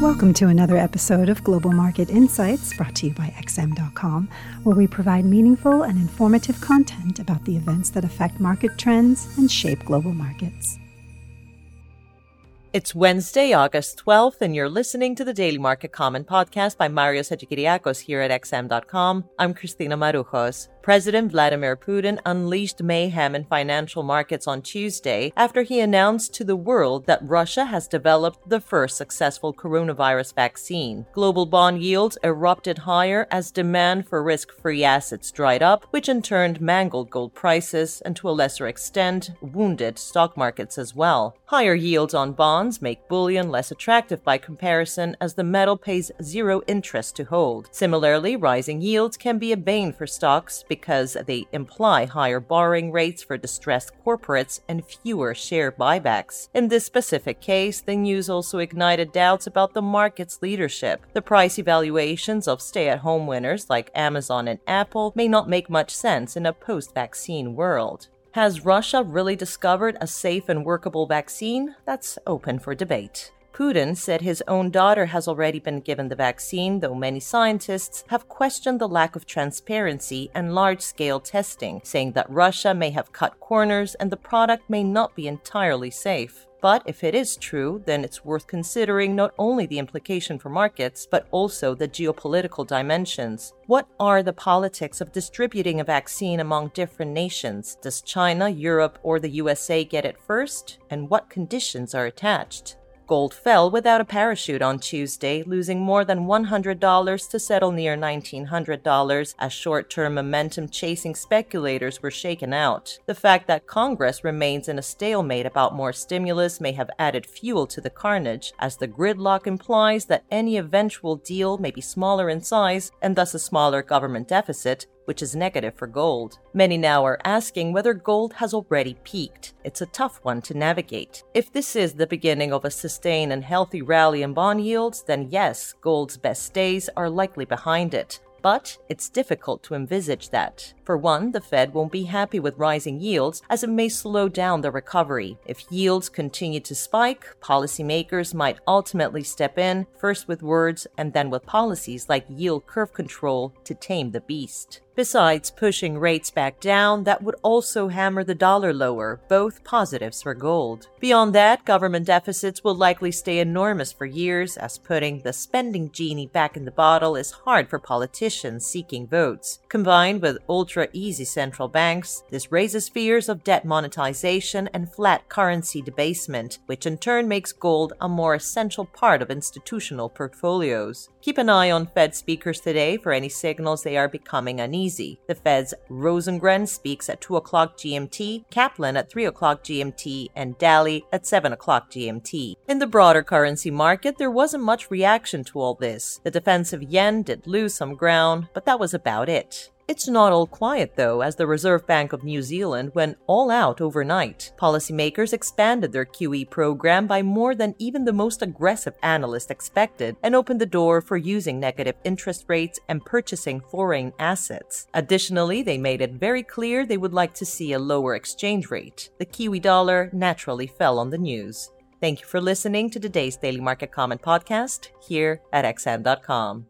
Welcome to another episode of Global Market Insights brought to you by XM.com, where we provide meaningful and informative content about the events that affect market trends and shape global markets. It's Wednesday, August 12th, and you're listening to the Daily Market Comment podcast by Marios Hadjikyriacos here at XM.com. I'm Christina Marujos. President Vladimir Putin unleashed mayhem in financial markets on Tuesday after he announced to the world that Russia has developed the first successful coronavirus vaccine. Global bond yields erupted higher as demand for risk free assets dried up, which in turn mangled gold prices and to a lesser extent wounded stock markets as well. Higher yields on bonds make bullion less attractive by comparison as the metal pays zero interest to hold. Similarly, rising yields can be a bane for stocks because they imply higher borrowing rates for distressed corporates and fewer share buybacks. In this specific case, the news also ignited doubts about the market's leadership. The price evaluations of stay at home winners like Amazon and Apple may not make much sense in a post vaccine world. Has Russia really discovered a safe and workable vaccine? That's open for debate. Putin said his own daughter has already been given the vaccine, though many scientists have questioned the lack of transparency and large scale testing, saying that Russia may have cut corners and the product may not be entirely safe. But if it is true, then it's worth considering not only the implication for markets, but also the geopolitical dimensions. What are the politics of distributing a vaccine among different nations? Does China, Europe, or the USA get it first? And what conditions are attached? Gold fell without a parachute on Tuesday, losing more than $100 to settle near $1,900 as short term momentum chasing speculators were shaken out. The fact that Congress remains in a stalemate about more stimulus may have added fuel to the carnage, as the gridlock implies that any eventual deal may be smaller in size and thus a smaller government deficit, which is negative for gold. Many now are asking whether gold has already peaked. It's a tough one to navigate. If this is the beginning of a sustained and healthy rally in bond yields, then yes, gold's best days are likely behind it. But it's difficult to envisage that. For one, the Fed won't be happy with rising yields as it may slow down the recovery. If yields continue to spike, policymakers might ultimately step in, first with words and then with policies like yield curve control to tame the beast. Besides pushing rates back down, that would also hammer the dollar lower, both positives for gold. Beyond that, government deficits will likely stay enormous for years, as putting the spending genie back in the bottle is hard for politicians seeking votes. Combined with ultra easy central banks, this raises fears of debt monetization and fiat currency debasement, which in turn makes gold a more essential part of institutional portfolios. Keep an eye on Fed speakers today for any signals they are becoming uneasy easy. The Fed's Rosengren speaks at 2 o'clock GMT, Kaplan at 3 o'clock GMT, and Daly at 7 o'clock GMT. In the broader currency market, there wasn't much reaction to all this. The defensive yen did lose some ground, but that was about it. It's not all quiet, though, as the Reserve Bank of New Zealand went all out overnight. Policymakers expanded their QE program by more than even the most aggressive analysts expected and opened the door for using negative interest rates and purchasing foreign assets. Additionally, they made it very clear they would like to see a lower exchange rate. The Kiwi dollar naturally fell on the news. Thank you for listening to today's Daily Market Comment podcast here at XM.com.